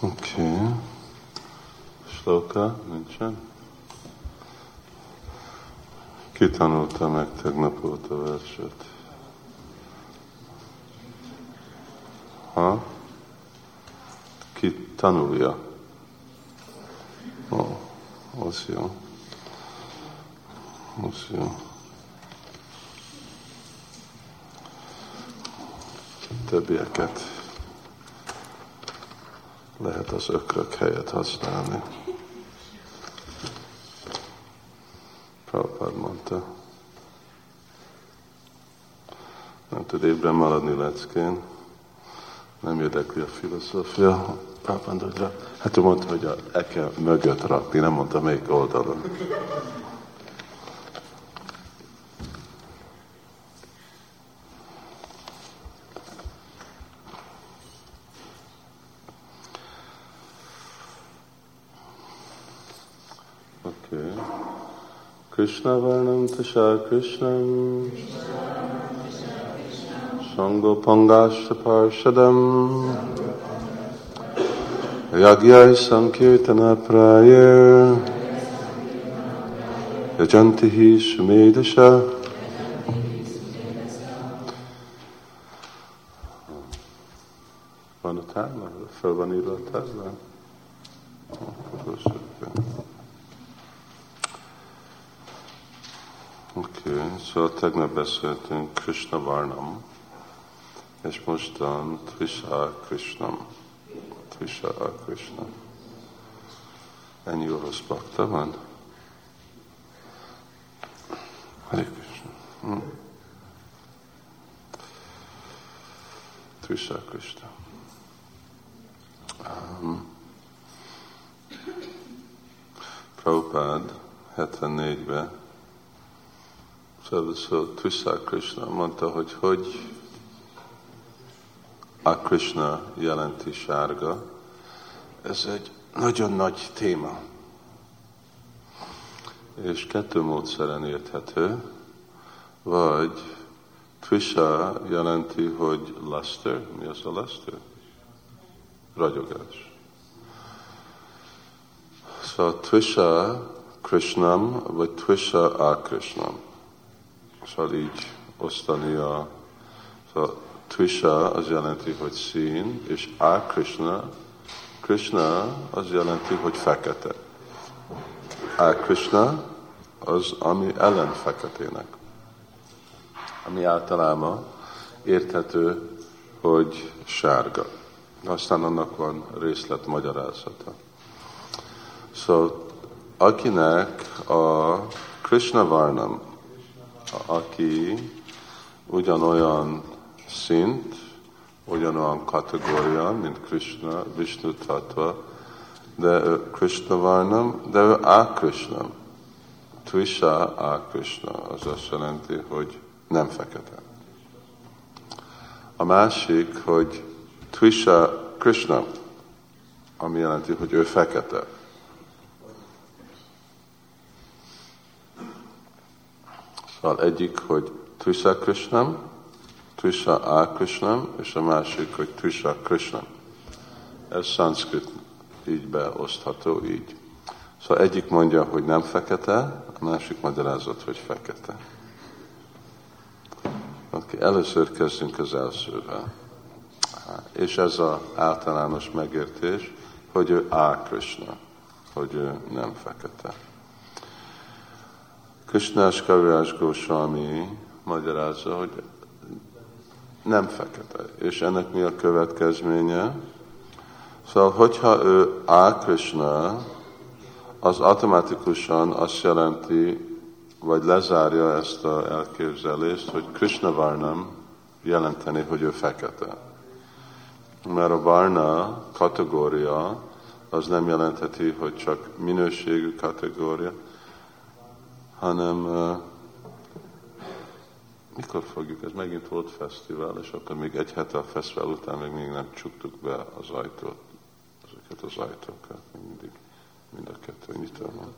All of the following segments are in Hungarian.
Oké. Okay. Sloka nincsen? Ki tanulta meg tegnap óta verset? Ha? Ki tanulja? Ó, oh, az jó. Az jó. Többieket lehet az ökrök helyet használni. Prabhupád mondta. Nem tud ébren maradni leckén. Nem érdekli a filozófia. Prabhupád mondta, hát ő mondta, hogy a eke mögött rakni, nem mondta melyik oldalon. Krishna Varnam Tasha Krishnam. Sango Pangasha Parshadam Yagyai Sankirtana Prayer Yajantihi Sumedasha Van a tábla? Fel van írva a tábla? Oké, okay. szóval tegnap beszéltünk Krishna Varnam, és mostan Trisha Krishnam. Trisha Krishna. Ennyi orosz bakta van? Hare Krishna. Hm. Trisha Krishna. Um, Prabhupád 74-ben Szóval Trisha Krishna mondta, hogy hogy a Krishna jelenti sárga. Ez egy nagyon nagy téma. És kettő módszeren érthető, vagy Trisha jelenti, hogy luster. Mi az a luster? Ragyogás. Szóval Trisha Krishnam, vagy Trisha Akrishnam. Szóval így osztani a Trisha az jelenti, hogy szín, és A Krishna, Krishna az jelenti, hogy fekete. A Krishna az, ami ellen feketének. Ami általában érthető, hogy sárga. Aztán annak van részlet magyarázata. Szóval akinek a Krishna Varnam, aki ugyanolyan szint, ugyanolyan kategória, mint Krishna, Vishnu Tattva, de ő Krishna Varnam, de ő Krishna. Tvisha Krishna, az azt jelenti, hogy nem fekete. A másik, hogy Tvisha Krishna, ami jelenti, hogy ő fekete. Szóval egyik, hogy Trisha Krishnam, Trisha A Krishnam, és a másik, hogy Trisha Krishnam. Ez szanszkrit így beosztható így. Szóval egyik mondja, hogy nem fekete, a másik magyarázat, hogy fekete. Okay, először kezdünk az elsővel. És ez az általános megértés, hogy ő A Krishna, hogy ő nem fekete. Krishnás Kavirás Goswami magyarázza, hogy nem fekete. És ennek mi a következménye? Szóval, hogyha ő A Krishna, az automatikusan azt jelenti, vagy lezárja ezt az elképzelést, hogy Krishna Varnam jelenteni, hogy ő fekete. Mert a Varna kategória az nem jelentheti, hogy csak minőségű kategória, hanem uh, mikor fogjuk, ez megint volt fesztivál, és akkor még egy hete a fesztivál után még, még nem csuktuk be az ajtót, ezeket az ajtókat, mindig mind a kettő nyitva van.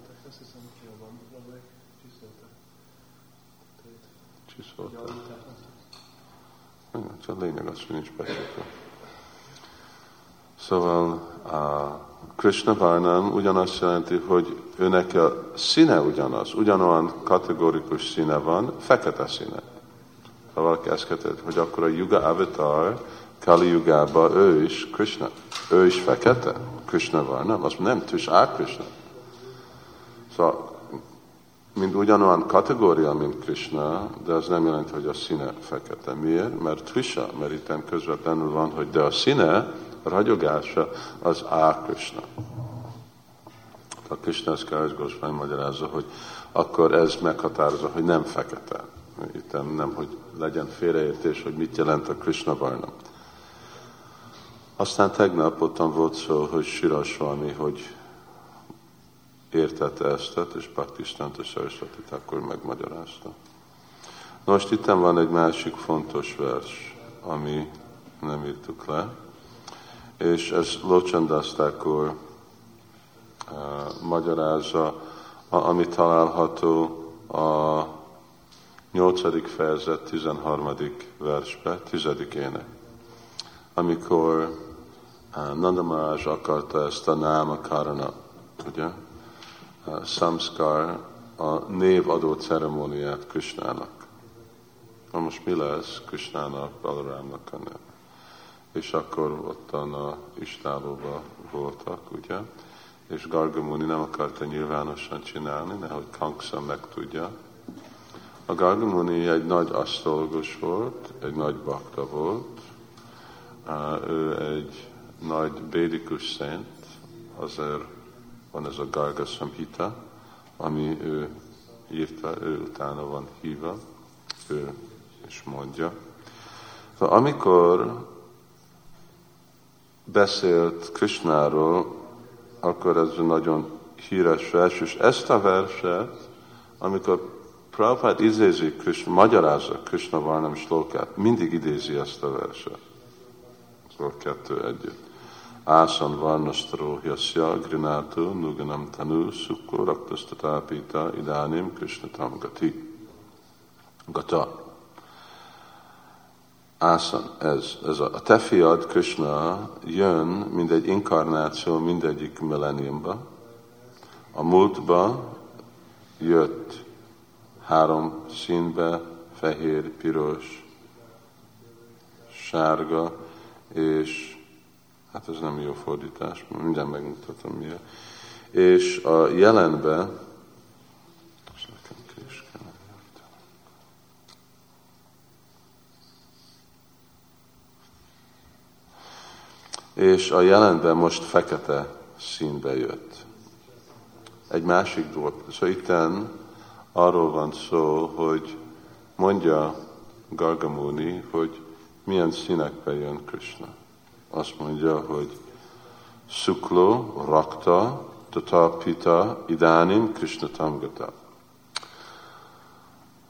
Csiszolták. Igen, csak lényeg az, hogy nincs becsukva. Szóval Krishna Varnam ugyanazt jelenti, hogy őnek a színe ugyanaz, ugyanolyan kategórikus színe van, fekete színe. Ha valaki ezt kérdezi, hogy akkor a Yuga Avatar Kali Yugába ő is Krishna, ő is fekete, Krishna Varnam, azt nem, át Krishna. Szóval, mind ugyanolyan kategória, mint Krishna, de az nem jelenti, hogy a színe fekete. Miért? Mert Trisha, mert itt közvetlenül van, hogy de a színe ragyogása az A Krishna. A Krishna Szkáros Gosvány magyarázza, hogy akkor ez meghatározza, hogy nem fekete. Itt nem, hogy legyen félreértés, hogy mit jelent a Krishna Varna. Aztán tegnap ottan volt szó, hogy Sirasvami, hogy értette ezt, és Pakistánt és Sarasvatit akkor megmagyarázta. Most itt van egy másik fontos vers, ami nem írtuk le, és ez Locsandasztákor uh, magyarázza, a, ami található a 8. fejezet 13. versbe, 10. ének. Amikor uh, Nanda Maharaj akarta ezt a náma karana, ugye? Uh, samskar, a névadó ceremóniát Krishnának. Na most mi lesz Krishnának, Balarámnak a nev? És akkor ottan a istálóba voltak, ugye? És Gargamuni nem akarta nyilvánosan csinálni, nehogy Kanksa megtudja. A Gargamuni egy nagy asztolgos volt, egy nagy bakta volt, ő egy nagy bédikus szent, azért van ez a Garga Samhita, ami ő írta, ő utána van híva, ő is mondja. Szóval amikor beszélt Krishnáról, akkor ez nagyon híres vers, és ezt a verset, amikor Prabhupád idézi Krishna, magyarázza Krishna Varnam slokát, mindig idézi ezt a verset. Szóval kettő együtt. Ásan varnastróhyasya grinátu nuganam tanu sukko raktastatápita idánim Krishna tamgati. Gata. Ásan, ez, ez a, a te fiad, Krishna, jön, mint egy inkarnáció mindegyik millenniumba. A múltba jött három színbe, fehér, piros, sárga, és hát ez nem jó fordítás, mindjárt megmutatom miért. És a jelenbe és a jelenben most fekete színbe jött. Egy másik dolog. Szóval itten arról van szó, hogy mondja Gargamuni, hogy milyen színekbe jön Krishna. Azt mondja, hogy Suklo, Rakta, Tata Pita, Idánim, Krishna Tamgata.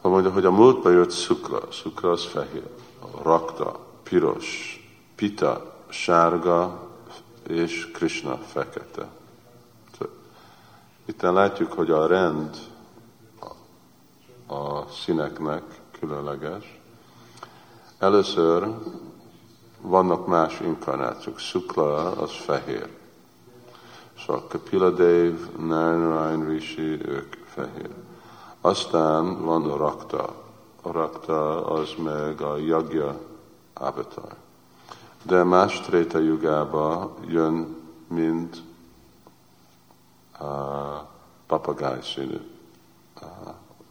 Mondja, hogy a múltba jött Sukla, Sukla az fehér, Rakta, piros, Pita, sárga és Krishna fekete. Itt látjuk, hogy a rend a színeknek különleges. Először vannak más inkarnációk. Sukla az fehér. Szóval Kapila Dev, Narayan Rishi, ők fehér. Aztán van a Rakta. A Rakta az meg a Yagya avatar de más tréta jugába jön, mint a papagáj színű,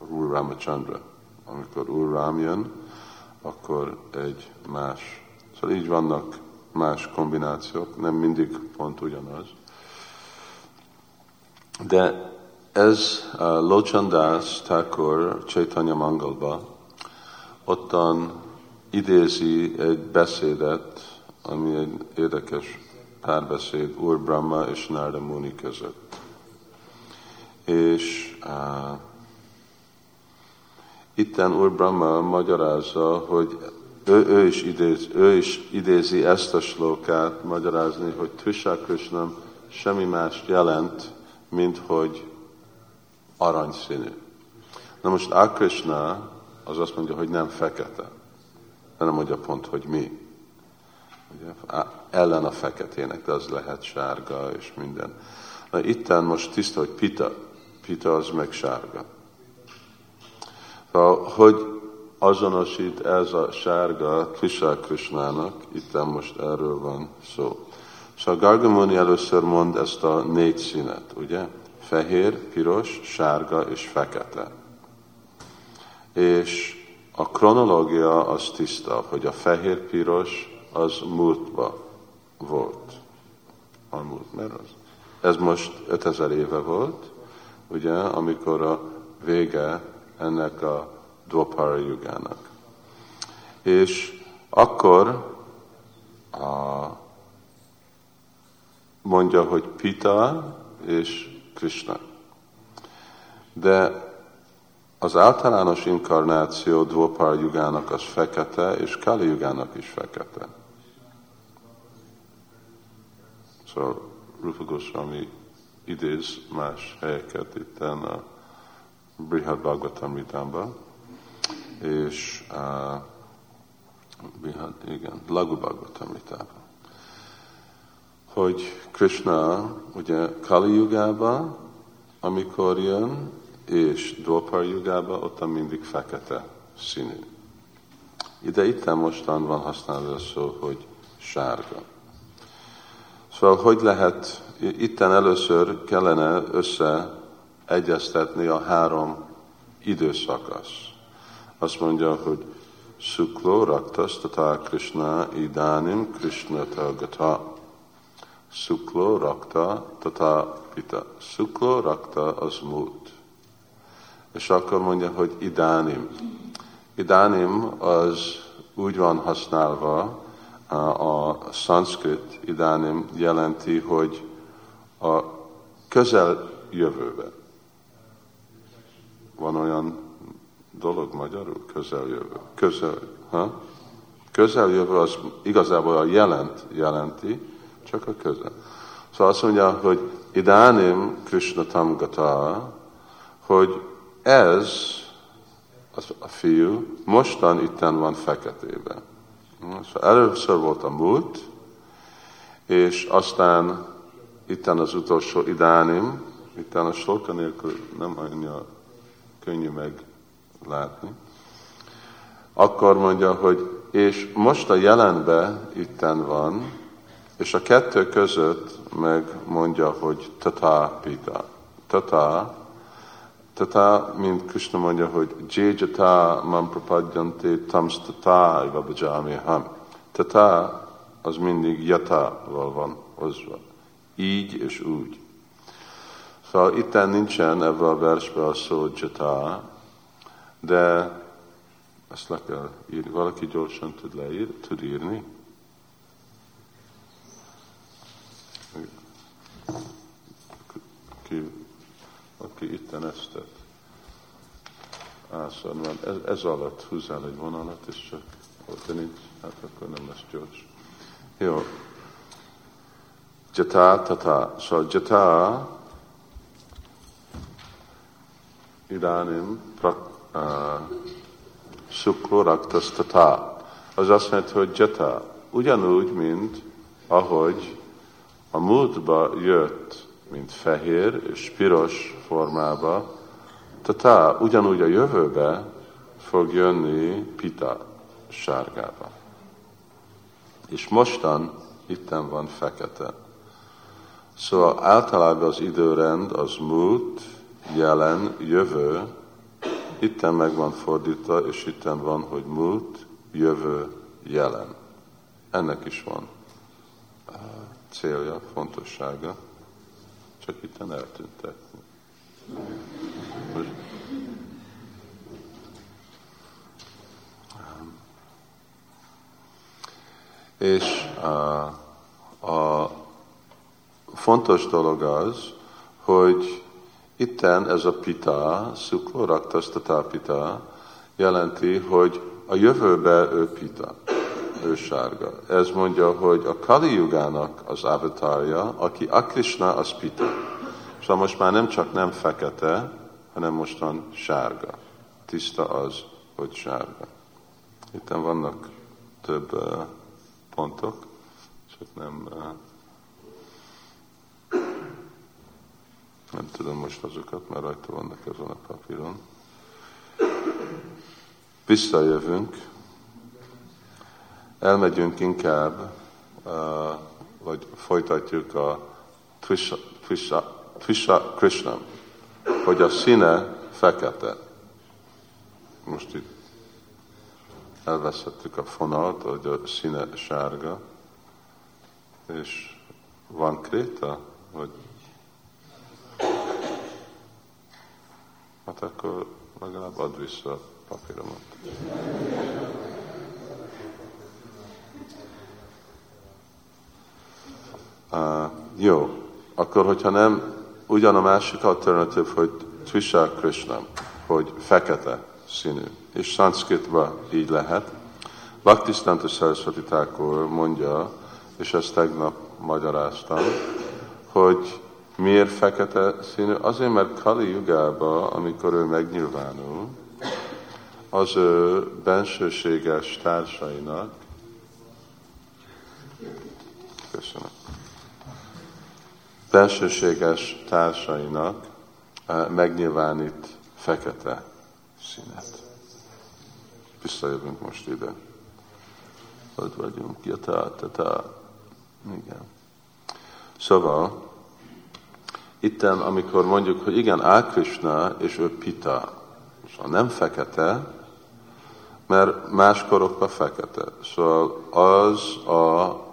Úr Ramachandra. Amikor Úr Ram jön, akkor egy más. Szóval így vannak más kombinációk, nem mindig pont ugyanaz. De ez uh, Lochandas Thakur Chaitanya Mangalba ottan idézi egy beszédet, ami egy érdekes párbeszéd Úr Brahma és Narda Muni között. És uh, itten Úr Brahma magyarázza, hogy ő, ő, is idéz, ő is idézi ezt a slókát magyarázni, hogy Trisha Krishnam semmi mást jelent, mint hogy aranyszínű. Na most Akrishna az azt mondja, hogy nem fekete, de nem mondja pont, hogy mi. Ugye, ellen a feketének, de az lehet sárga és minden. Na itten most tiszta, hogy pita, pita az meg sárga. Szóval, hogy azonosít ez a sárga Krishna Krishnának, itt most erről van szó. Szóval Gargamuni először mond ezt a négy színet, ugye? Fehér, piros, sárga és fekete. És a kronológia az tiszta, hogy a fehér-piros az múltba volt. A múlt, mert az. Ez most 5000 éve volt, ugye, amikor a vége ennek a Dvapara jugának. És akkor a, mondja, hogy Pita és Krishna. De az általános inkarnáció Dvapara jugának az fekete, és Kali jugának is fekete. Szóval Rupa Goswami idéz más helyeket itt a Brihad Bhagavatamritában, és uh, Brihad, igen, Lagu Bhagavatamritában. Hogy Krishna ugye Kali Yugába, amikor jön, és Dwapar Yugába, ott mindig fekete színű. Ide itt mostan van használva a szó, hogy sárga. Szóval hogy lehet, itten először kellene összeegyeztetni a három időszakasz. Azt mondja, hogy Suklo raktas tata Krishna idanim Krishna gata. Suklo rakta tata pita. Suklo rakta az múlt. És akkor mondja, hogy idánim. Idánim az úgy van használva, a szanszkrit idánim jelenti, hogy a közel jövőben. Van olyan dolog magyarul? Közeljövő. Közel, ha? Közeljövő az igazából a jelent jelenti, csak a közel. Szóval azt mondja, hogy idánim Krishna Tamgata, hogy ez a fiú mostan itten van feketében. Szóval először volt a múlt, és aztán itten az utolsó idánim, itten a sorka nélkül nem annyira könnyű meglátni. Akkor mondja, hogy és most a jelenbe itten van, és a kettő között meg mondja, hogy tata pita. Tata Tata, mint Krishna mondja, hogy Jejata mam prapadjante tamstata iva bhajami ham. Tata az mindig yata-val van hozva. Így és úgy. Szóval itt nincsen ebben a versben a szó jata, de ezt le kell írni. Valaki gyorsan tud leírni? Tud írni? Ki aki itten ezt ászad, mert ez, ez alatt húzál egy vonalat, és csak ott nincs, hát akkor nem lesz gyors. Jó. Jata tata. Szóval jata idánim prak, uh, szukloraktas tata. Az azt jelenti, hogy jata ugyanúgy, mint ahogy a múltba jött mint fehér és piros formába, tehát ugyanúgy a jövőbe fog jönni pita sárgába. És mostan itten van fekete. Szóval általában az időrend az múlt, jelen, jövő, itten meg van fordítva, és itten van, hogy múlt, jövő, jelen. Ennek is van célja, fontossága csak itt eltűntek. Most, és a, a fontos dolog az, hogy itten ez a pita, szukloraktasztatá pita, jelenti, hogy a jövőbe ő pita, ő sárga. Ez mondja, hogy a Kali Yugának az avatarja, aki Akrishna, az pita. Szóval most már nem csak nem fekete, hanem mostan sárga. Tiszta az, hogy sárga. Itt vannak több pontok. csak nem nem tudom most azokat, mert rajta vannak ezen a papíron. Visszajövünk, elmegyünk inkább, vagy folytatjuk a Trisha, Trisha, Trisha Krishna, hogy a színe fekete. Most itt elveszettük a fonalt, hogy a színe sárga, és van kréta, vagy hát akkor legalább add vissza a papíromat. Uh, jó, akkor hogyha nem, ugyan a másik alternatív, hogy Trisha Krishna, hogy fekete színű, és szanszkritban így lehet. Bhaktisztánta Saraswati Thakur mondja, és ezt tegnap magyaráztam, hogy miért fekete színű? Azért, mert Kali Yugába, amikor ő megnyilvánul, az ő bensőséges társainak, köszönöm, bensőséges társainak eh, megnyilvánít fekete színet. Visszajövünk most ide. Hogy vagyunk? Jata, tata. Igen. Szóval, itten, amikor mondjuk, hogy igen, Ákrishna és ő Pita, szóval nem fekete, mert más korokban fekete. Szóval az a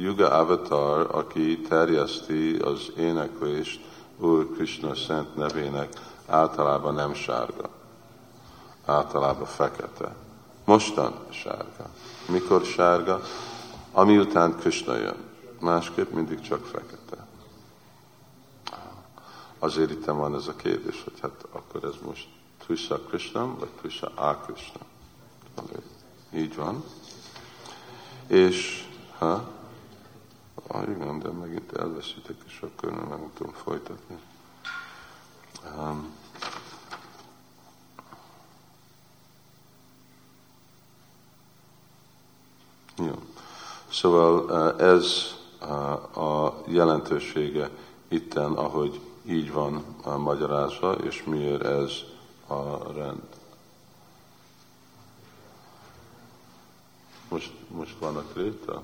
Yuga Avatar, aki terjeszti az éneklést Úr Krishna szent nevének, általában nem sárga. Általában fekete. Mostan sárga. Mikor sárga? Ami után Krishna jön. Másképp mindig csak fekete. Azért itt van ez a kérdés, hogy hát akkor ez most Trisha Krishna, vagy Trisha A Krishna. Így van. És, ha? Ah, igen, de megint elveszítek, és akkor nem, tudom folytatni. Um, jó. Szóval eh, ez eh, a jelentősége itten, ahogy így van magyarázva, és miért ez a rend. Most, most van a kréta?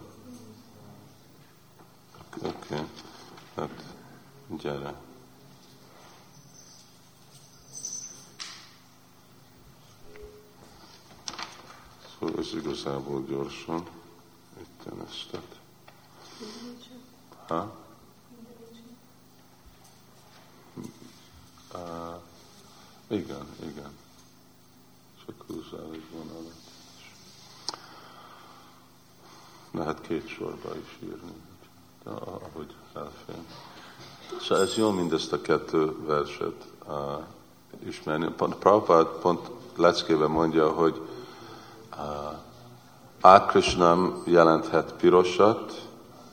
Oké, okay. hát gyere. Szóval ez igazából gyorsan. Itt ezt. Ha? Uh, igen, igen. Csak húzzál egy vonalat. Lehet két sorba is írni, ahogy elfér. Szóval ez jó mindezt a kettő verset uh, ismerni. Prabhupád pont leckében mondja, hogy uh, Ákrisnam jelenthet pirosat,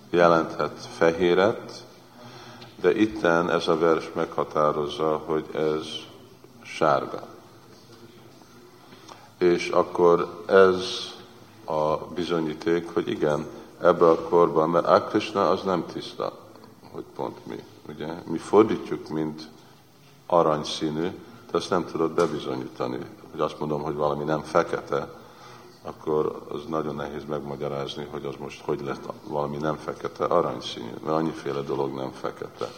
jelenthet fehéret, de itten ez a vers meghatározza, hogy ez sárga. És akkor ez a bizonyíték, hogy igen, ebbe a korban, mert Akrishna az nem tiszta, hogy pont mi. Ugye? Mi fordítjuk, mint aranyszínű, de azt nem tudod bebizonyítani. Hogy azt mondom, hogy valami nem fekete, akkor az nagyon nehéz megmagyarázni, hogy az most hogy lett valami nem fekete, aranyszínű, mert annyiféle dolog nem fekete.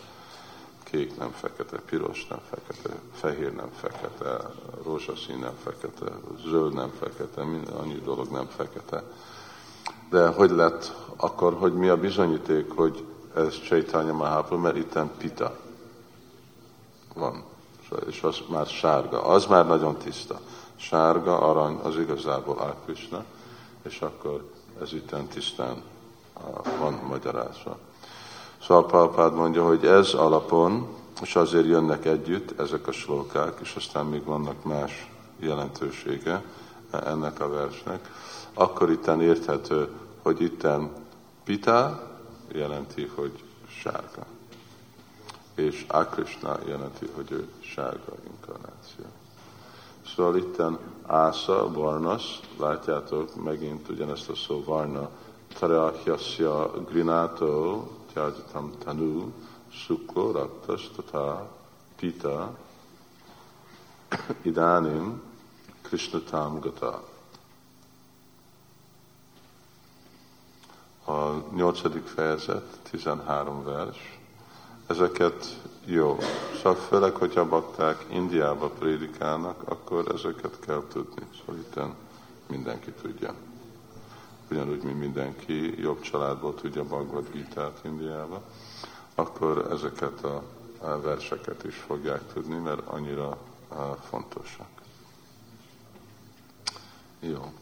Kék nem fekete, piros nem fekete, fehér nem fekete, rózsaszín nem fekete, zöld nem fekete, minden, annyi dolog nem fekete. De hogy lett akkor, hogy mi a bizonyíték, hogy ez Chaitanya Mahaprabhu, mert itten pita van, és az már sárga, az már nagyon tiszta. Sárga, arany az igazából Ákrisna, és akkor ez itt tisztán van magyarázva. Szóval Pálpád mondja, hogy ez alapon, és azért jönnek együtt ezek a slókák, és aztán még vannak más jelentősége ennek a versnek, akkor itten érthető, hogy itten pita jelenti, hogy sárga. És Akrishna jelenti, hogy ő sárga inkarnáció. Szóval itten ásza, varnas, látjátok megint ugyanezt a szó varna Tarahyasya Grinato Tyajitam Tanu Suklo Raktas Tata Pita Idanim Krishnatam Gata. A nyolcadik fejezet, 13 vers. Ezeket jó. Szóval főleg, hogyha bakták Indiába prédikálnak, akkor ezeket kell tudni. Szóval itt mindenki tudja. Ugyanúgy, mint mindenki jobb családból tudja Bhagavad Gita-t Indiába, akkor ezeket a verseket is fogják tudni, mert annyira fontosak. Jó.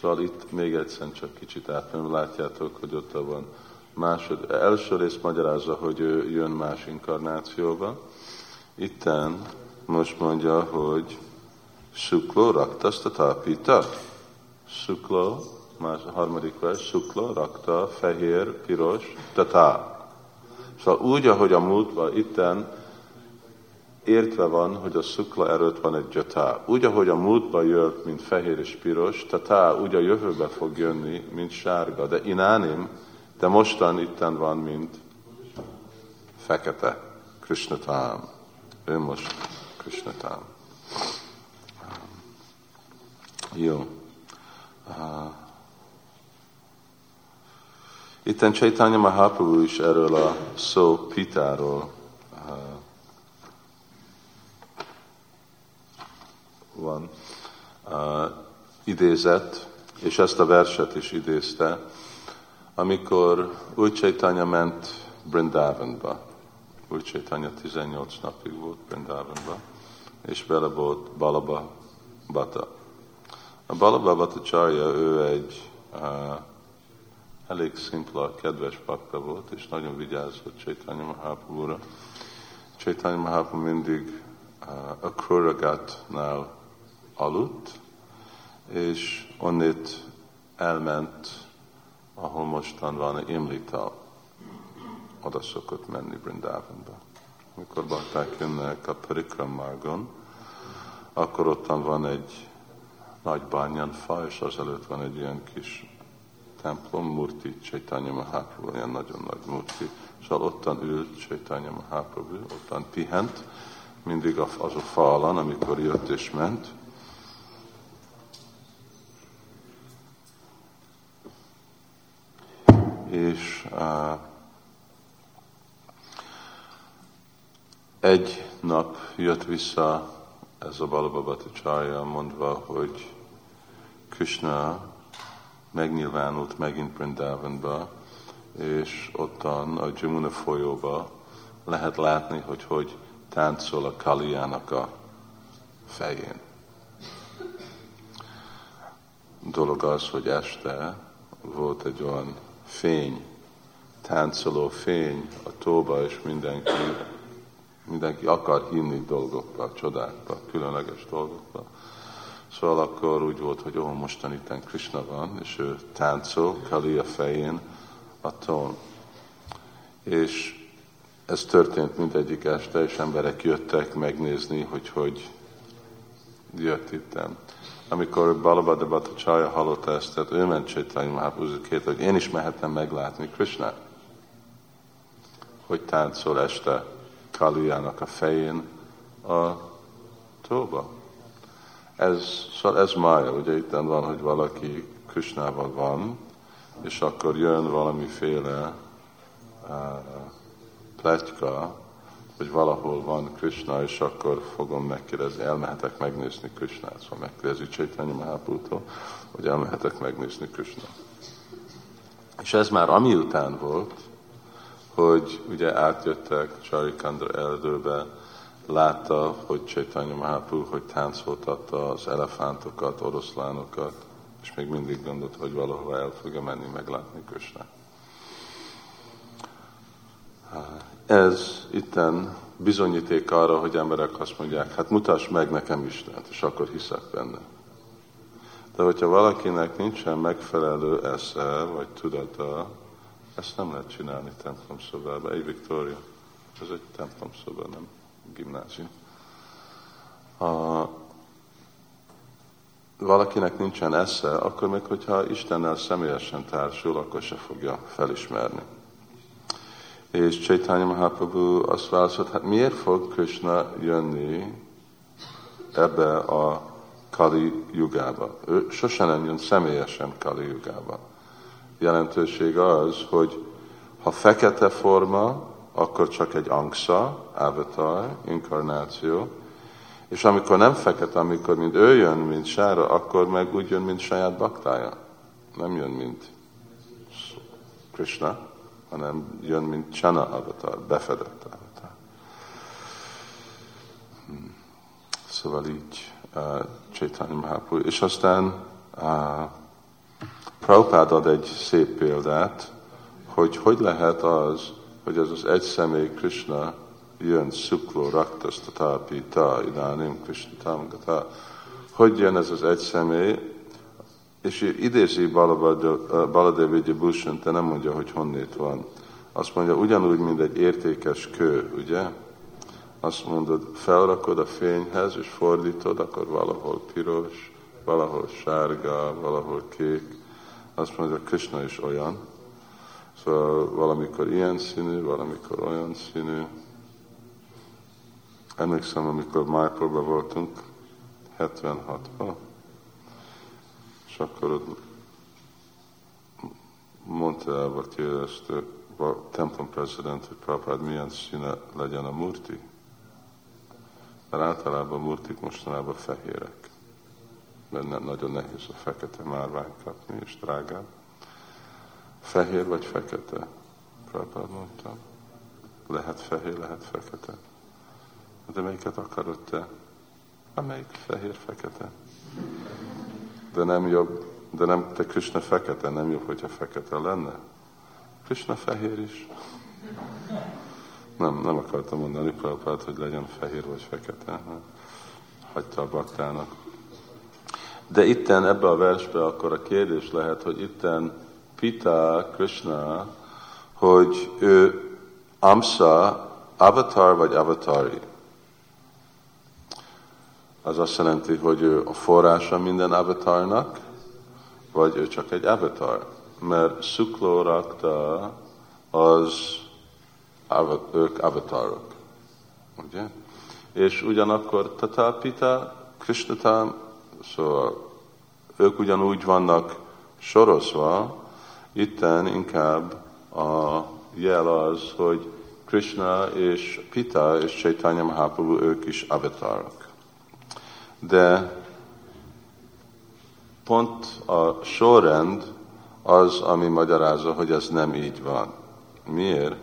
Szóval itt még egyszer csak kicsit átmenem, látjátok, hogy ott van másod, első rész magyarázza, hogy ő jön más inkarnációba. Itten most mondja, hogy Suklo rakta tapita. Suklo, más harmadik vers, Suklo rakta, fehér, piros, tata. Szóval úgy, ahogy a múltban itten értve van, hogy a szukla erőt van egy jatá. Úgy, ahogy a múltban jött, mint fehér és piros, tatá úgy a jövőbe fog jönni, mint sárga. De inánim, de mostan itten van, mint fekete, Krishnatám. Ő most Krishnatám. Jó. Itten Chaitanya Mahaprabhu is erről a szó Pitáról van uh, idézett, és ezt a verset is idézte, amikor Új Csaitanya ment Brindavanba, Új Csaitanya 18 napig volt Brindavanba, és vele volt Balaba Bata. A Balaba Bata Csarja, ő egy uh, elég szimpla, kedves pakta volt, és nagyon vigyázott Csaitanya Mahaprabhu-ra. Csaitanya Mahaprabhu mindig uh, a Kruragatnál aludt, és onnét elment ahol mostan van Imlita, oda szokott menni Brindavanba. Mikor bakták jönnek a Parikram Margon, akkor ottan van egy nagy bányan fa, és az előtt van egy ilyen kis templom, Murti Chaitanya Mahaprabhu, ilyen nagyon nagy Murti. Szóval ottan ült Chaitanya Mahaprabhu, ottan pihent, mindig az a falan, amikor jött és ment, és egy nap jött vissza ez a Balababati Csarja mondva, hogy Krishna megnyilvánult megint Brindavanba, és ottan a Jamuna folyóba lehet látni, hogy hogy táncol a Kaliának a fején. Dolog az, hogy este volt egy olyan fény, táncoló fény a tóba, és mindenki, mindenki akar hinni dolgokba, csodákba, különleges dolgokba. Szóval akkor úgy volt, hogy ó, mostan itt Krishna van, és ő táncol, Kali a fején a tón. És ez történt mindegyik este, és emberek jöttek megnézni, hogy hogy jött itten amikor Balabhadra Csaya hallotta ezt, tehát ő ment Mahaprabhu két, hogy én is mehetem meglátni Krishna, hogy táncol este Kaliának a fején a tóba. Ez, szóval ez mája, ugye itt van, hogy valaki Krishnával van, és akkor jön valamiféle uh, pletyka, hogy valahol van Krishna, és akkor fogom megkérdezni, elmehetek megnézni Krishnát. Szóval megkérdezi Csaitanya Mahaprabhu-tól, hogy elmehetek megnézni Krishna. És ez már ami után volt, hogy ugye átjöttek Charikandra erdőbe, látta, hogy Csaitanya Mahaprabhu, hogy táncoltatta az elefántokat, oroszlánokat, és még mindig gondolt, hogy valahova el fogja menni meglátni Krishnát. Ez itten bizonyíték arra, hogy emberek azt mondják, hát mutass meg nekem Istent, és akkor hiszek benne. De hogyha valakinek nincsen megfelelő esze, vagy tudata, ezt nem lehet csinálni templom szobába. Egy Viktória, ez egy templom szoba, nem gimnázium. A, valakinek nincsen esze, akkor még hogyha Istennel személyesen társul, akkor se fogja felismerni. És Chaitanya Mahaprabhu azt válaszolt, hát miért fog Krishna jönni ebbe a Kali jugába? Ő sosem nem jön személyesen Kali jugába. Jelentőség az, hogy ha fekete forma, akkor csak egy angsa, avatar, inkarnáció, és amikor nem fekete, amikor mint ő jön, mint sára, akkor meg úgy jön, mint saját baktája. Nem jön, mint Krishna, hanem jön, mint Chana avatar, befedett avatar. Hmm. Szóval így uh, Chaitanya Mahaprabhu. És aztán uh, Prabhupád ad egy szép példát, hogy hogy lehet az, hogy ez az egy személy Krishna jön Suklo Raktasta Pita Idánim Krishna Tamgata. Hogy jön ez az egy személy, és idézi Baladevi Bhushan, te nem mondja, hogy honnét van. Azt mondja, ugyanúgy, mint egy értékes kő, ugye? Azt mondod, felrakod a fényhez, és fordítod, akkor valahol piros, valahol sárga, valahol kék. Azt mondja, Krishna is olyan. Szóval valamikor ilyen színű, valamikor olyan színű. Emlékszem, amikor Májpróba voltunk, 76-ban, és akkor mondta el a kérdezte a templom president, hogy Prabhupád milyen színe legyen a murti. Mert általában a murtik mostanában fehérek. Mert nagyon nehéz a fekete márvány kapni, és drágább. Fehér vagy fekete? Prabhupád mondta. Lehet fehér, lehet fekete. De melyiket akarod te? Amelyik fehér-fekete. De nem jobb, de nem, te Krishna fekete, nem jobb, hogyha fekete lenne. Krishna fehér is. Nem, nem akartam mondani Prabhupát, hogy legyen fehér vagy fekete. Hagyta a baktának. De itten ebbe a versbe akkor a kérdés lehet, hogy itten Pita Krishna, hogy ő Amsa, avatar vagy avatari az azt jelenti, hogy ő a forrása minden avatarnak, vagy ő csak egy avatar. Mert Suklórakta az ők avatarok. Ugye? És ugyanakkor Tatapita, Krishnata, szóval ők ugyanúgy vannak sorozva, itten inkább a jel az, hogy Krishna és Pita és Chaitanya Mahaprabhu ők is avatarok de pont a sorrend az, ami magyarázza, hogy ez nem így van. Miért?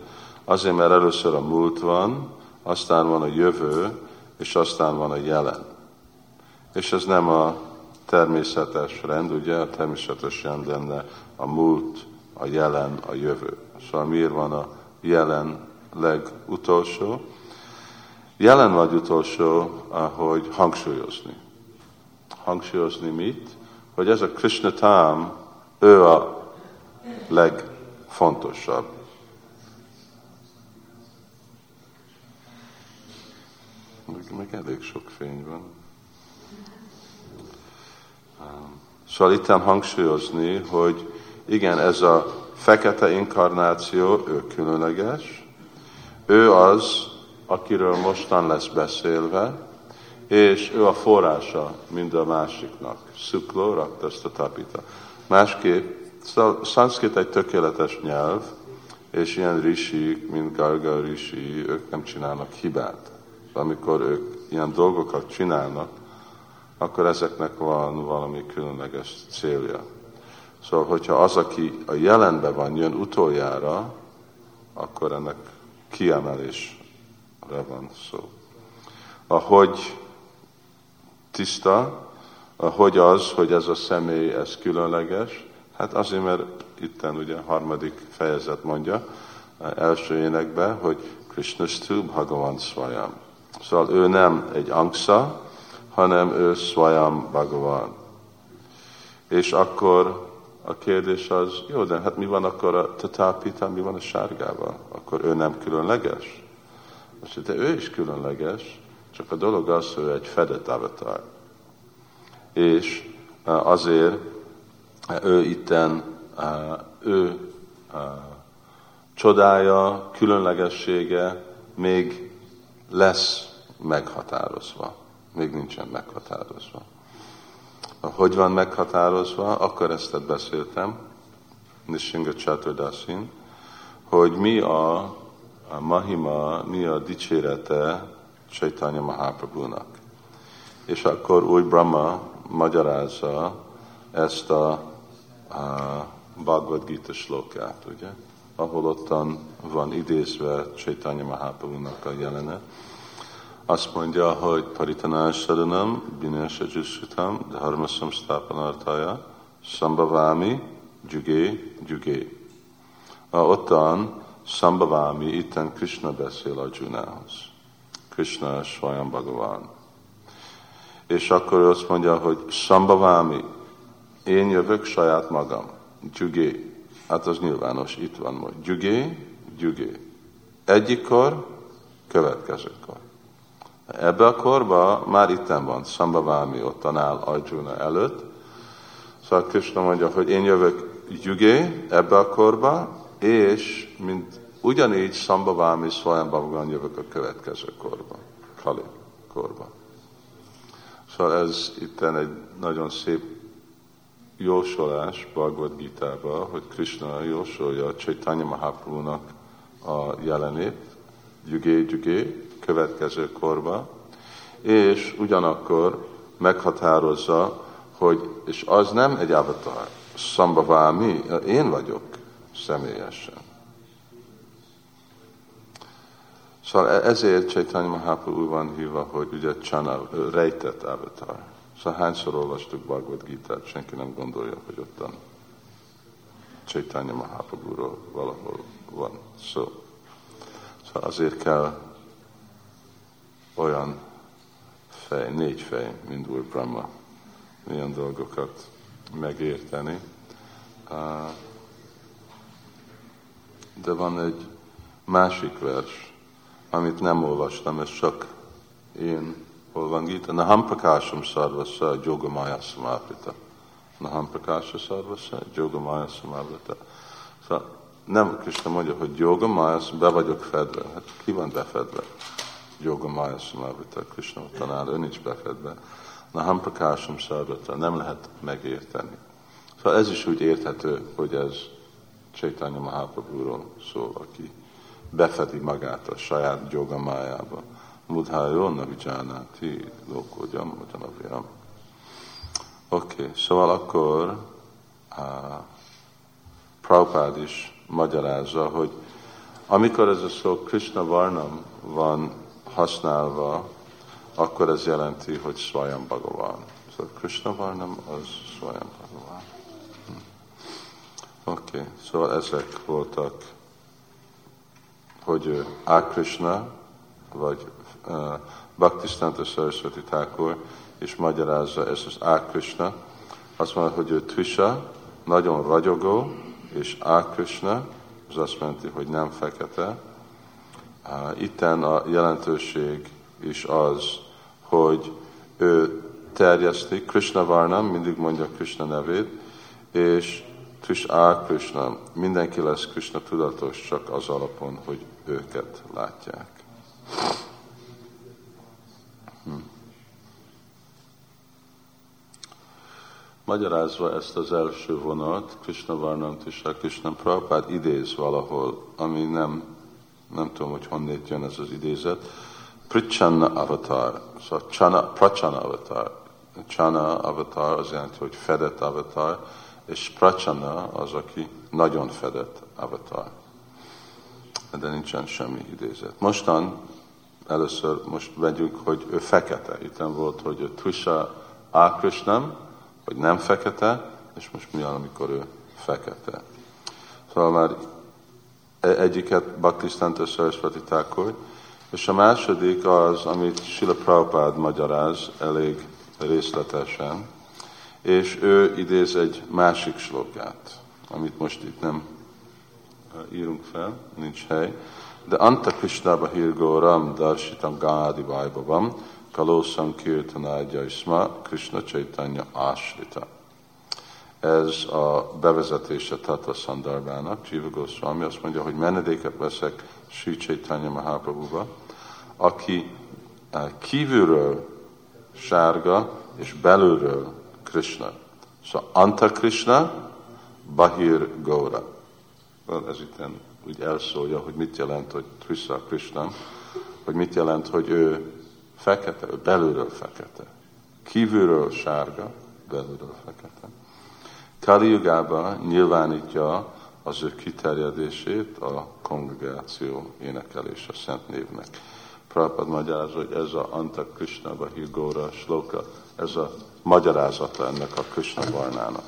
Azért, mert először a múlt van, aztán van a jövő, és aztán van a jelen. És ez nem a természetes rend, ugye? A természetes rend lenne a múlt, a jelen, a jövő. Szóval miért van a jelen legutolsó? Jelen vagy utolsó, hogy hangsúlyozni. Hangsúlyozni mit? Hogy ez a Krishna Tam, ő a legfontosabb. Meg, meg elég sok fény van. Szóval itt hangsúlyozni, hogy igen, ez a fekete inkarnáció, ő különleges, ő az, akiről mostan lesz beszélve, és ő a forrása mind a másiknak. Szuklo, raktaszta tapita. Másképp, szanszkrit egy tökéletes nyelv, és ilyen rishi, mint Garga rishi, ők nem csinálnak hibát. Amikor ők ilyen dolgokat csinálnak, akkor ezeknek van valami különleges célja. Szóval, hogyha az, aki a jelenben van, jön utoljára, akkor ennek kiemelés van szó. Ahogy tiszta, hogy az, hogy ez a személy, ez különleges, hát azért, mert itten ugye a harmadik fejezet mondja, első énekben, hogy Krishna Stu Bhagavan Swayam. Szóval ő nem egy angsa, hanem ő Swayam Bhagavan. És akkor a kérdés az, jó, de hát mi van akkor a tatápita, mi van a sárgával? Akkor ő nem különleges? Most, de ő is különleges, csak a dolog az, hogy egy fedett avatar. És azért ő itten, ő csodája, különlegessége még lesz meghatározva. Még nincsen meghatározva. Hogy van meghatározva? Akkor ezt beszéltem, Nishinga Chaturdasin, hogy mi a, a mahima, mi a dicsérete Chaitanya Mahaprabhu-nak. És akkor új Brahma magyarázza ezt a, a Bhagavad Gita slokát, ugye? Ahol ottan van idézve Chaitanya Mahaprabhu-nak a jelenet. Azt mondja, hogy Paritanás Sadanam, Binesa Jusutam, Dharma Samstapanartaya, Sambhavami, Jugé, Jugé. Ottan Sambhavami, itten Krishna beszél Arjunához. Krishna Svajam Bhagavan. És akkor ő azt mondja, hogy Sambhavami, én jövök saját magam. Jugé. Hát az nyilvános, itt van majd. Jugé, Jugé. Egyikkor, következőkor. Ebbe a korba már itten van, Sambhavami ottan áll Arjuna előtt. Szóval Krishna mondja, hogy én jövök Jugé ebbe a korba, és mint ugyanígy Sambhavami Swayambhavagan jövök a következő korba, Kali korba. Szóval ez itten egy nagyon szép jósolás Bhagavad gita hogy Krishna jósolja Chaitanya Mahaprabhu-nak a jelenét, Jugé, Jugé, következő korba, és ugyanakkor meghatározza, hogy, és az nem egy avatar, Szambavámi, én vagyok személyesen. Szóval e- ezért Chaitanya Mahaprabhu van hívva, hogy ugye Csana, rejtett avatar. Szóval hányszor olvastuk Bhagavad Gita-t, senki nem gondolja, hogy ottan Chaitanya Mahaprabhu-ról valahol van szó. Szóval azért kell olyan fej, négy fej, mint Úr Brahma, milyen dolgokat megérteni. De van egy másik vers, amit nem olvastam, ez csak én hol van Gita. Naham prakásam sarvasa jogamaya samavrita. Naham prakásam sarvasa jogamaya samavrita. Szóval nem Krishna mondja, hogy jogamaya, be vagyok fedve. Hát ki van befedve? Jogamaya samavrita. Krishna tanár, ő nincs befedve. Naham prakásam sarvata. Nem lehet megérteni. Szóval ez is úgy érthető, hogy ez Chaitanya Mahaprabhu-ról szól, aki befedi magát a saját jogamájába. Mudhájó navijánáti lókógyam, ugyanavyam. Oké, okay, szóval akkor uh, Prabhupád is magyarázza, hogy amikor ez a szó Krishna Varnam van használva, akkor ez jelenti, hogy Swayam Bhagavan. Szóval Krishna Varnam az Swayam Bhagavan. Oké, okay, szóval ezek voltak hogy A. Krishna, vagy uh, Bhaktistanta Saraswati Thakur, és magyarázza ez az A. Krishna, azt mondja, hogy ő Trisha, nagyon ragyogó, és A. Krishna, az azt jelenti, hogy nem fekete. Uh, itten a jelentőség is az, hogy ő terjeszti, Krishna Varnam, mindig mondja Krishna nevét, és Krishna, Krishna, mindenki lesz Krishna tudatos csak az alapon, hogy őket látják. Hm. Magyarázva ezt az első vonat, Krishna Varnantisha, Krishna Prabhupád idéz valahol, ami nem, nem tudom, hogy honnét jön ez az idézet, Prichanna avatar, szóval Chana, Prachana avatar. Chana avatar az jelenti, hogy fedett avatar, és Prachana az, aki nagyon fedett avatar de nincsen semmi idézet. Mostan először most vegyük, hogy ő fekete. Itt volt, hogy ő Trisha Akrishnam, hogy nem fekete, és most mi amikor ő fekete. Szóval már e- egyiket Bhaktisztanta Sarasvati Thakur, és a második az, amit Sila Prabhupád magyaráz elég részletesen, és ő idéz egy másik slogát, amit most itt nem írunk fel, nincs hely. De Anta Krishna Bahirgoram Darshitam Gadi Vajbavam Kalószam Kirtanádja Isma Krishna Chaitanya Ashrita. ez a bevezetése Tata Szandarbának. Jiva Goswami azt mondja, hogy menedéket veszek Sri Chaitanya Mahaprabhuba, aki eh, kívülről sárga, és belülről Krishna. Szóval Anta Krishna, Bahir Gaura. Ez itt úgy elszólja, hogy mit jelent, hogy Trissa Krishna, hogy mit jelent, hogy ő fekete, ő belülről fekete. Kívülről sárga, belülről fekete. Kali nyilvánítja az ő kiterjedését a kongregáció énekelése szent névnek. Prabhupád magyarázza, hogy ez a Anta Krishna Bahigóra sloka, ez a magyarázata ennek a Krishna Varnának.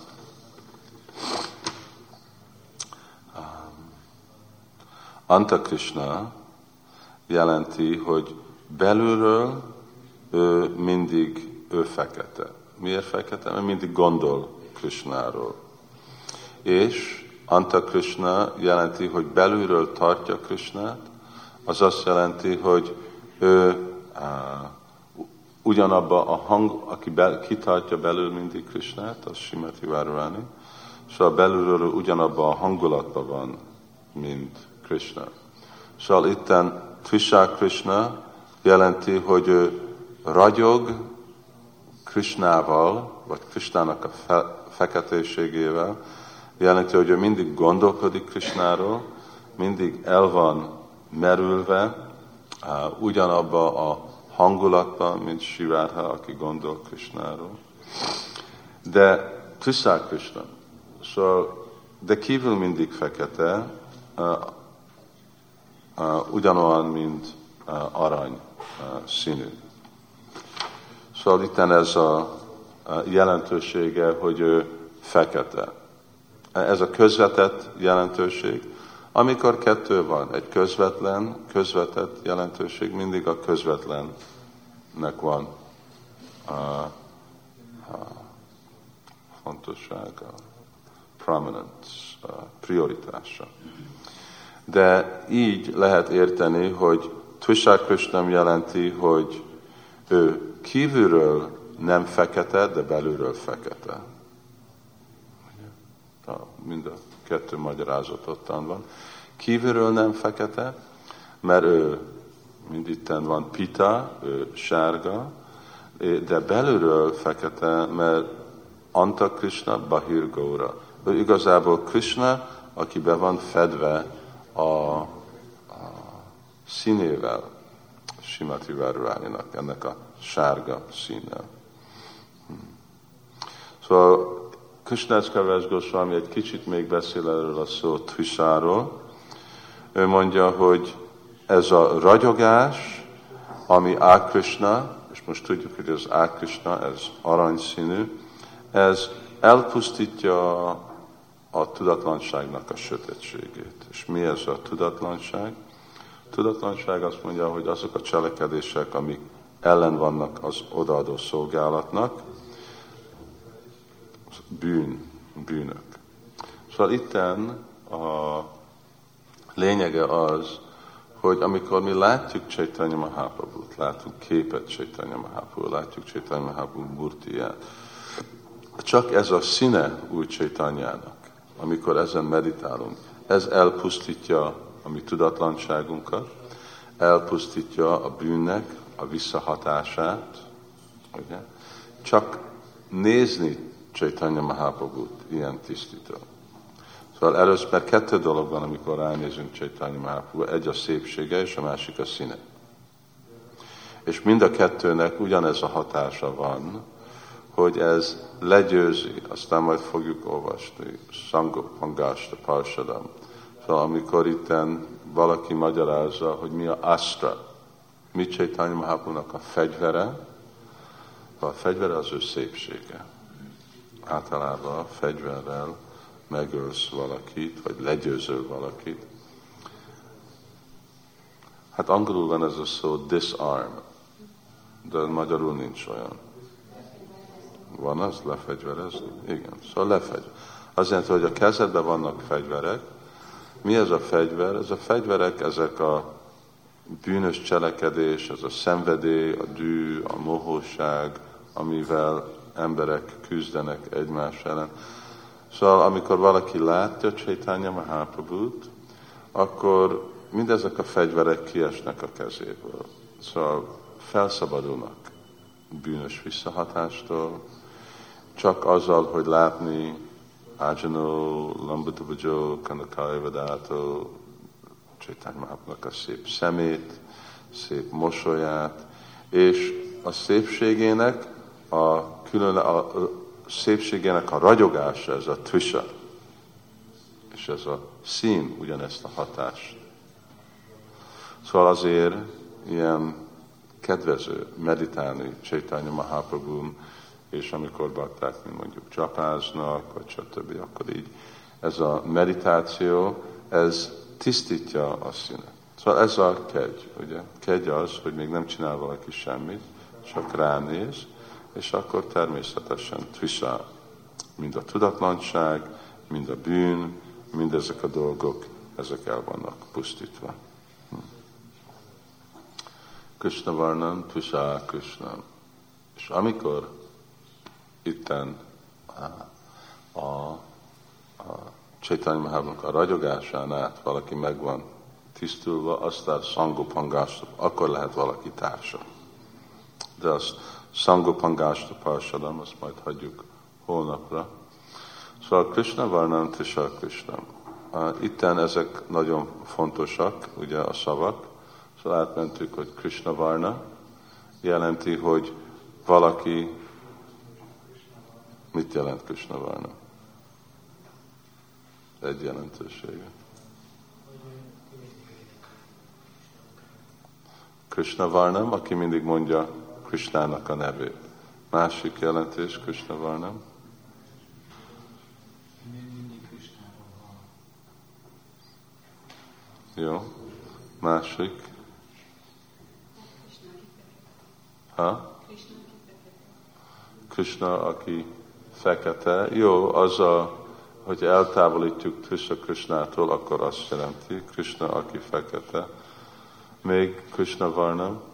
Um, Anta Krishna jelenti, hogy belülről ő mindig ő fekete. Miért fekete? Mert mindig gondol Krishnáról. És Anta Krishna jelenti, hogy belülről tartja Krishnát, az azt jelenti, hogy ő á, ugyanabba a hang, aki be, kitartja belül mindig Krishnát, az Simati Várváni, szóval belülről ugyanabba a hangulatban van, mint Krishna. Szóval itten Trisha Krishna jelenti, hogy ő ragyog Krishnával, vagy Krishnának a fe, feketéségével, jelenti, hogy ő mindig gondolkodik Krishnáról, mindig el van merülve, ugyanabba a hangulatban, mint Sivárha, aki gondol Krishnáról. De Trisha Krishna. Szóval, de kívül mindig fekete, uh, uh, ugyanolyan, mint uh, arany uh, színű. Szóval itt ez a jelentősége, hogy ő fekete. Ez a közvetett jelentőség. Amikor kettő van, egy közvetlen, közvetett jelentőség, mindig a közvetlennek van a, a fontossága, prominence, a prioritása. De így lehet érteni, hogy Tvisha Krishnam jelenti, hogy ő kívülről nem fekete, de belülről fekete. Mind a kettő magyarázat ottan van. Kívülről nem fekete, mert ő, mind itten van pita, ő sárga, de belülről fekete, mert Anta Krishna Bahir Gaura. Ő igazából Krishna, aki be van fedve a, a színével, Simati Várváninak, ennek a sárga színnel. Hmm. Szóval Krishnacska Goswami egy kicsit még beszél erről a szó Tvisáról. Ő mondja, hogy ez a ragyogás, ami Ákrishna, és most tudjuk, hogy az Ákrishna, ez aranyszínű, ez elpusztítja a tudatlanságnak a sötétségét. És mi ez a tudatlanság? A tudatlanság azt mondja, hogy azok a cselekedések, amik ellen vannak az odaadó szolgálatnak, bűn, bűnök. Szóval itten a lényege az, hogy amikor mi látjuk Chaitanya Mahaprabhu-t, látunk képet Chaitanya Mahaprabhu, látjuk Chaitanya Mahaprabhu murtiját, csak ez a színe új Chaitanyának, amikor ezen meditálunk, ez elpusztítja a mi tudatlanságunkat, elpusztítja a bűnnek a visszahatását, ugye? Csak nézni Chaitanya Mahaprabhu ilyen tisztító. Szóval először, mert kettő dolog van, amikor ránézünk Chaitanya Mahaprabhu. Egy a szépsége, és a másik a színe. És mind a kettőnek ugyanez a hatása van, hogy ez legyőzi, aztán majd fogjuk olvasni, Sangok Pangasta Parsadam. Szóval amikor itten valaki magyarázza, hogy mi a Astra, mi Chaitanya Mahaprabhu-nak a fegyvere, a fegyvere az ő szépsége általában fegyverrel megölsz valakit, vagy legyőzöl valakit. Hát angolul van ez a szó disarm, de magyarul nincs olyan. Van az lefegyverezni? Igen, szóval lefegy. Az jelenti, hogy a kezedben vannak fegyverek. Mi ez a fegyver? Ez a fegyverek, ezek a bűnös cselekedés, ez a szenvedély, a dű, a mohóság, amivel emberek küzdenek egymás ellen. Szóval amikor valaki látja Chaitanya Mahaprabhut, akkor mindezek a fegyverek kiesnek a kezéből. Szóval felszabadulnak bűnös visszahatástól, csak azzal, hogy látni Ajano, Lambutavajo, Kanakai Vedato, Chaitanya Mahaprabhunak a szép szemét, szép mosolyát, és a szépségének a külön, a, szépségének a ragyogása, ez a tvisa, és ez a szín ugyanezt a hatást. Szóval azért ilyen kedvező meditálni Chaitanya Mahaprabhu és amikor bakták, mint mondjuk csapáznak, vagy stb., akkor így ez a meditáció, ez tisztítja a színet. Szóval ez a kegy, ugye? Kegy az, hogy még nem csinál valaki semmit, csak ránéz, és akkor természetesen tvisa, mind a tudatlanság, mind a bűn, mind ezek a dolgok, ezek el vannak pusztítva. Hm. Krishna Varnam, Tvisa Krishna. És amikor itten a, a, Csaitanya Mahábnak a ragyogásán át valaki megvan tisztulva, aztán szangopangásta, akkor lehet valaki társa. De azt szangopangásta parsadam, azt majd hagyjuk holnapra. Szóval Krishna Varnam Tisha Krishna. Itten ezek nagyon fontosak, ugye a szavak. Szóval átmentük, hogy Krishna Varna jelenti, hogy valaki mit jelent Krishna Varna? Egy jelentősége. Krishna Varnam, aki mindig mondja Krishnának a nevét. Másik jelentés Krishna Varnam. Jó. Másik. Ha? Krishna, aki fekete. Jó, az a, hogy eltávolítjuk Krishna Krishnától, akkor azt jelenti, Krishna, aki fekete. Még Krishna Varnam.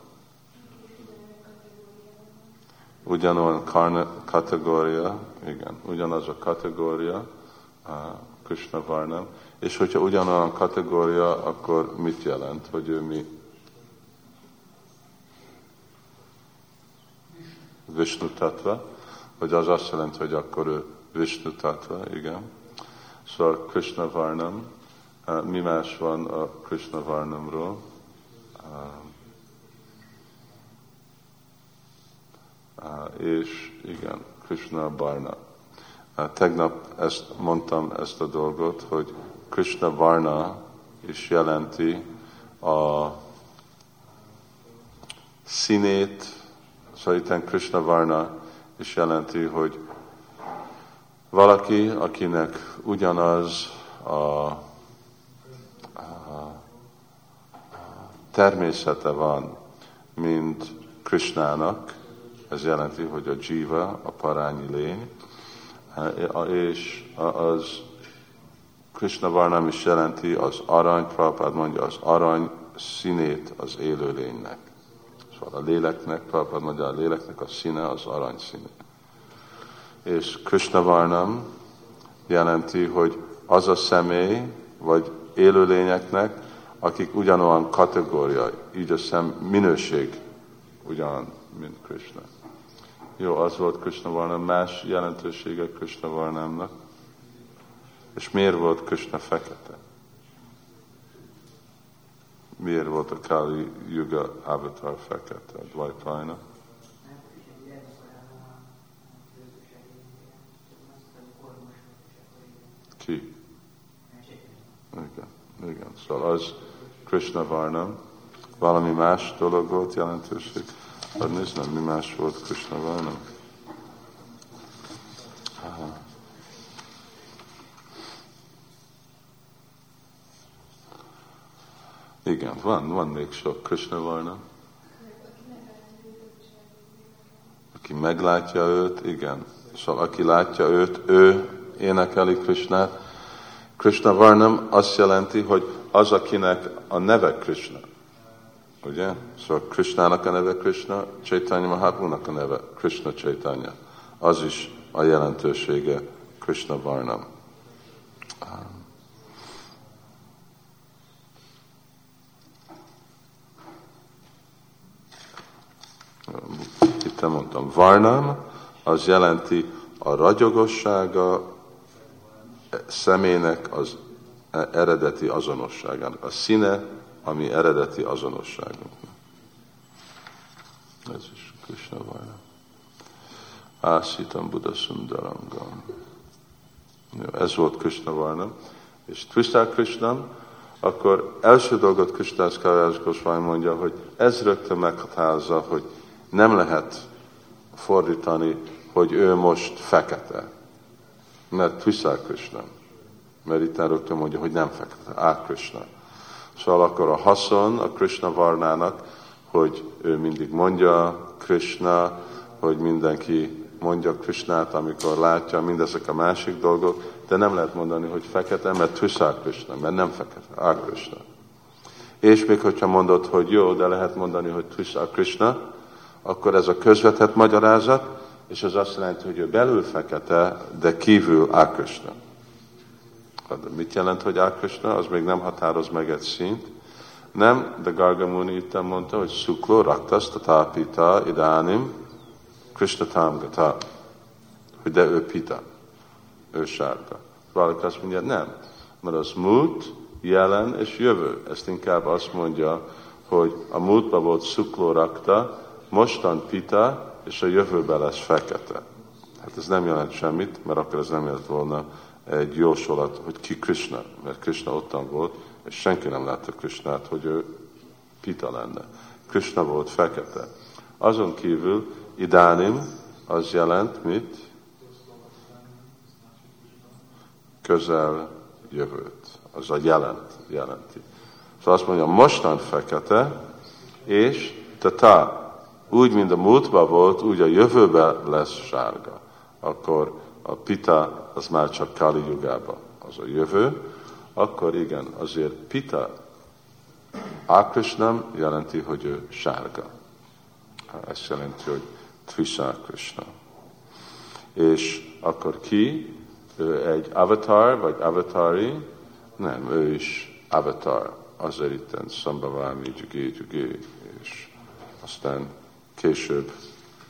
Ugyanolyan karna, kategória, igen, ugyanaz a kategória, Krishna Varnam. És hogyha ugyanolyan kategória, akkor mit jelent, hogy ő mi? Vishnu Tattva hogy az azt jelenti, hogy akkor ő Vishnu Tattva, igen. Szóval Krishna Varnam, mi más van a Krishna Varnamról? És igen, Krishna Varna. Tegnap ezt mondtam, ezt a dolgot, hogy Krishna Varna is jelenti a színét, szóval itt Krishna Varna és jelenti, hogy valaki, akinek ugyanaz a, a természete van, mint Krishnának, ez jelenti, hogy a jiva, a parányi lény, és az Krishna Varnam is jelenti az arany, Prabhupád mondja, az arany színét az élőlénynek. Szóval a léleknek, Prabhupád mondja, a léleknek a színe az arany színe. És Krishna Varnam jelenti, hogy az a személy, vagy élőlényeknek, akik ugyanolyan kategória, így a szem minőség ugyan, mint Krishna. Jó, az volt Krishna Varnam, más jelentősége Krishna Varnamnak. És miért volt Krishna fekete? miért volt a Kali Yuga avatar fekete, Dvajpajna? Ki? Igen, igen. Szóval az Krishna Varnam, valami más dolog volt jelentőség. Hát nézd, mi más volt Krishna? Aha. Igen, van, van még sok Krishna Varna. Aki meglátja őt, igen. Szóval aki látja őt, ő énekeli Krishnát. Krishna Varnam azt jelenti, hogy az, akinek a neve Krishna. Ugye? Szóval Krishnának a neve Krishna, Chaitanya Mahaprabhu-nak a neve Krishna Chaitanya. Az is a jelentősége Krishna Varnam. Itt mondtam, Varnam, az jelenti a ragyogossága szemének az eredeti azonosságának, a színe, ami eredeti azonosságunknak. Ez is Krishna Varnam. Ásítam Buddha Sundarangam. Ez volt Krishna Varnam. És Krishna Krishna, akkor első dolgot Krishna Kavás Goswami mondja, hogy ez rögtön meghatározza, hogy nem lehet fordítani, hogy ő most fekete. Mert Krishna Krishna. Mert itt rögtön mondja, hogy nem fekete, Á Krishna. Szóval akkor a haszon a Krishna Varnának, hogy ő mindig mondja Krishna, hogy mindenki mondja Krishnát, amikor látja mindezek a másik dolgok, de nem lehet mondani, hogy fekete, mert Trisha Krishna, mert nem fekete, Á Krishna. És még hogyha mondod, hogy jó, de lehet mondani, hogy Trisha Krishna, akkor ez a közvetett magyarázat, és az azt jelenti, hogy ő belül fekete, de kívül Á Krishna. Mit jelent, hogy Á Krishna? Az még nem határoz meg egy szint. Nem, de Gargamuni itt mondta, hogy Suklo Raktas Tatapita Idánim Krishna Tamgata, hogy de ő pita, ő sárga. Valaki azt mondja, nem, mert az múlt, jelen és jövő. Ezt inkább azt mondja, hogy a múltban volt szukló rakta, mostan pita, és a jövőben lesz fekete. Hát ez nem jelent semmit, mert akkor ez nem jelent volna egy jósolat, hogy ki Krishna, mert Krishna ottan volt, és senki nem látta Krishnát, hogy ő pita lenne. Krishna volt fekete. Azon kívül Idánim az jelent mit? Közel jövőt. Az a jelent, jelenti. Szóval azt mondja, mostan fekete, és tata, úgy, mint a múltban volt, úgy a jövőben lesz sárga. Akkor a pita az már csak Kali jugában, az a jövő, akkor igen, azért pita Akrishnam jelenti, hogy ő sárga. Ez jelenti, hogy Tvisa Krishna. És akkor ki? Ő egy avatar, vagy avatari? Nem, ő is avatar. Azért itten Szambhavámi, Gyugé, Gyugé, és aztán később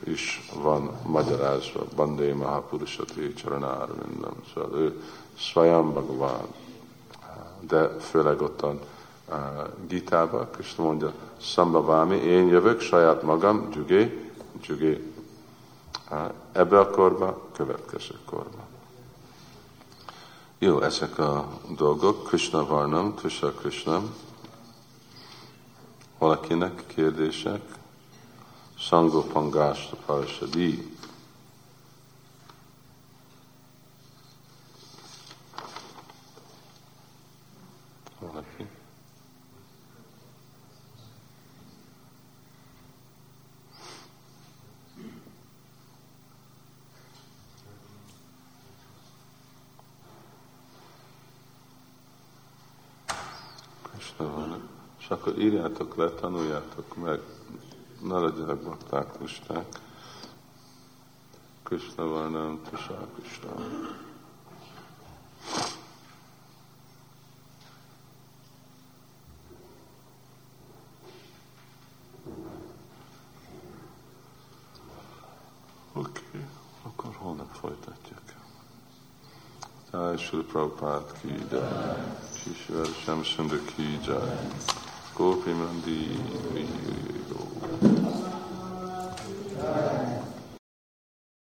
is van magyarázva, Bandé Mahapurusati Csaranárvindam, szóval ő Swayam Bhagavan, de főleg ottan uh, Gitába, Krishna mondja, Szambhavámi, én jövök saját magam, Gyugé, Csügé ebbe a korba, következő korba. Jó, ezek a dolgok. Krishna Varnam, Krishna. Valakinek kérdések? Sango Pangásta Parsadi. Valaki? És akkor írjátok le, tanuljátok meg, legyenek bakták, listák. Krishna van, nem Tusá Krishna. Oké, okay, akkor holnap folytatjuk. Shri Prabhupada ki jai, Shri Shri Shamsundar ki jai. Scopi Mandini.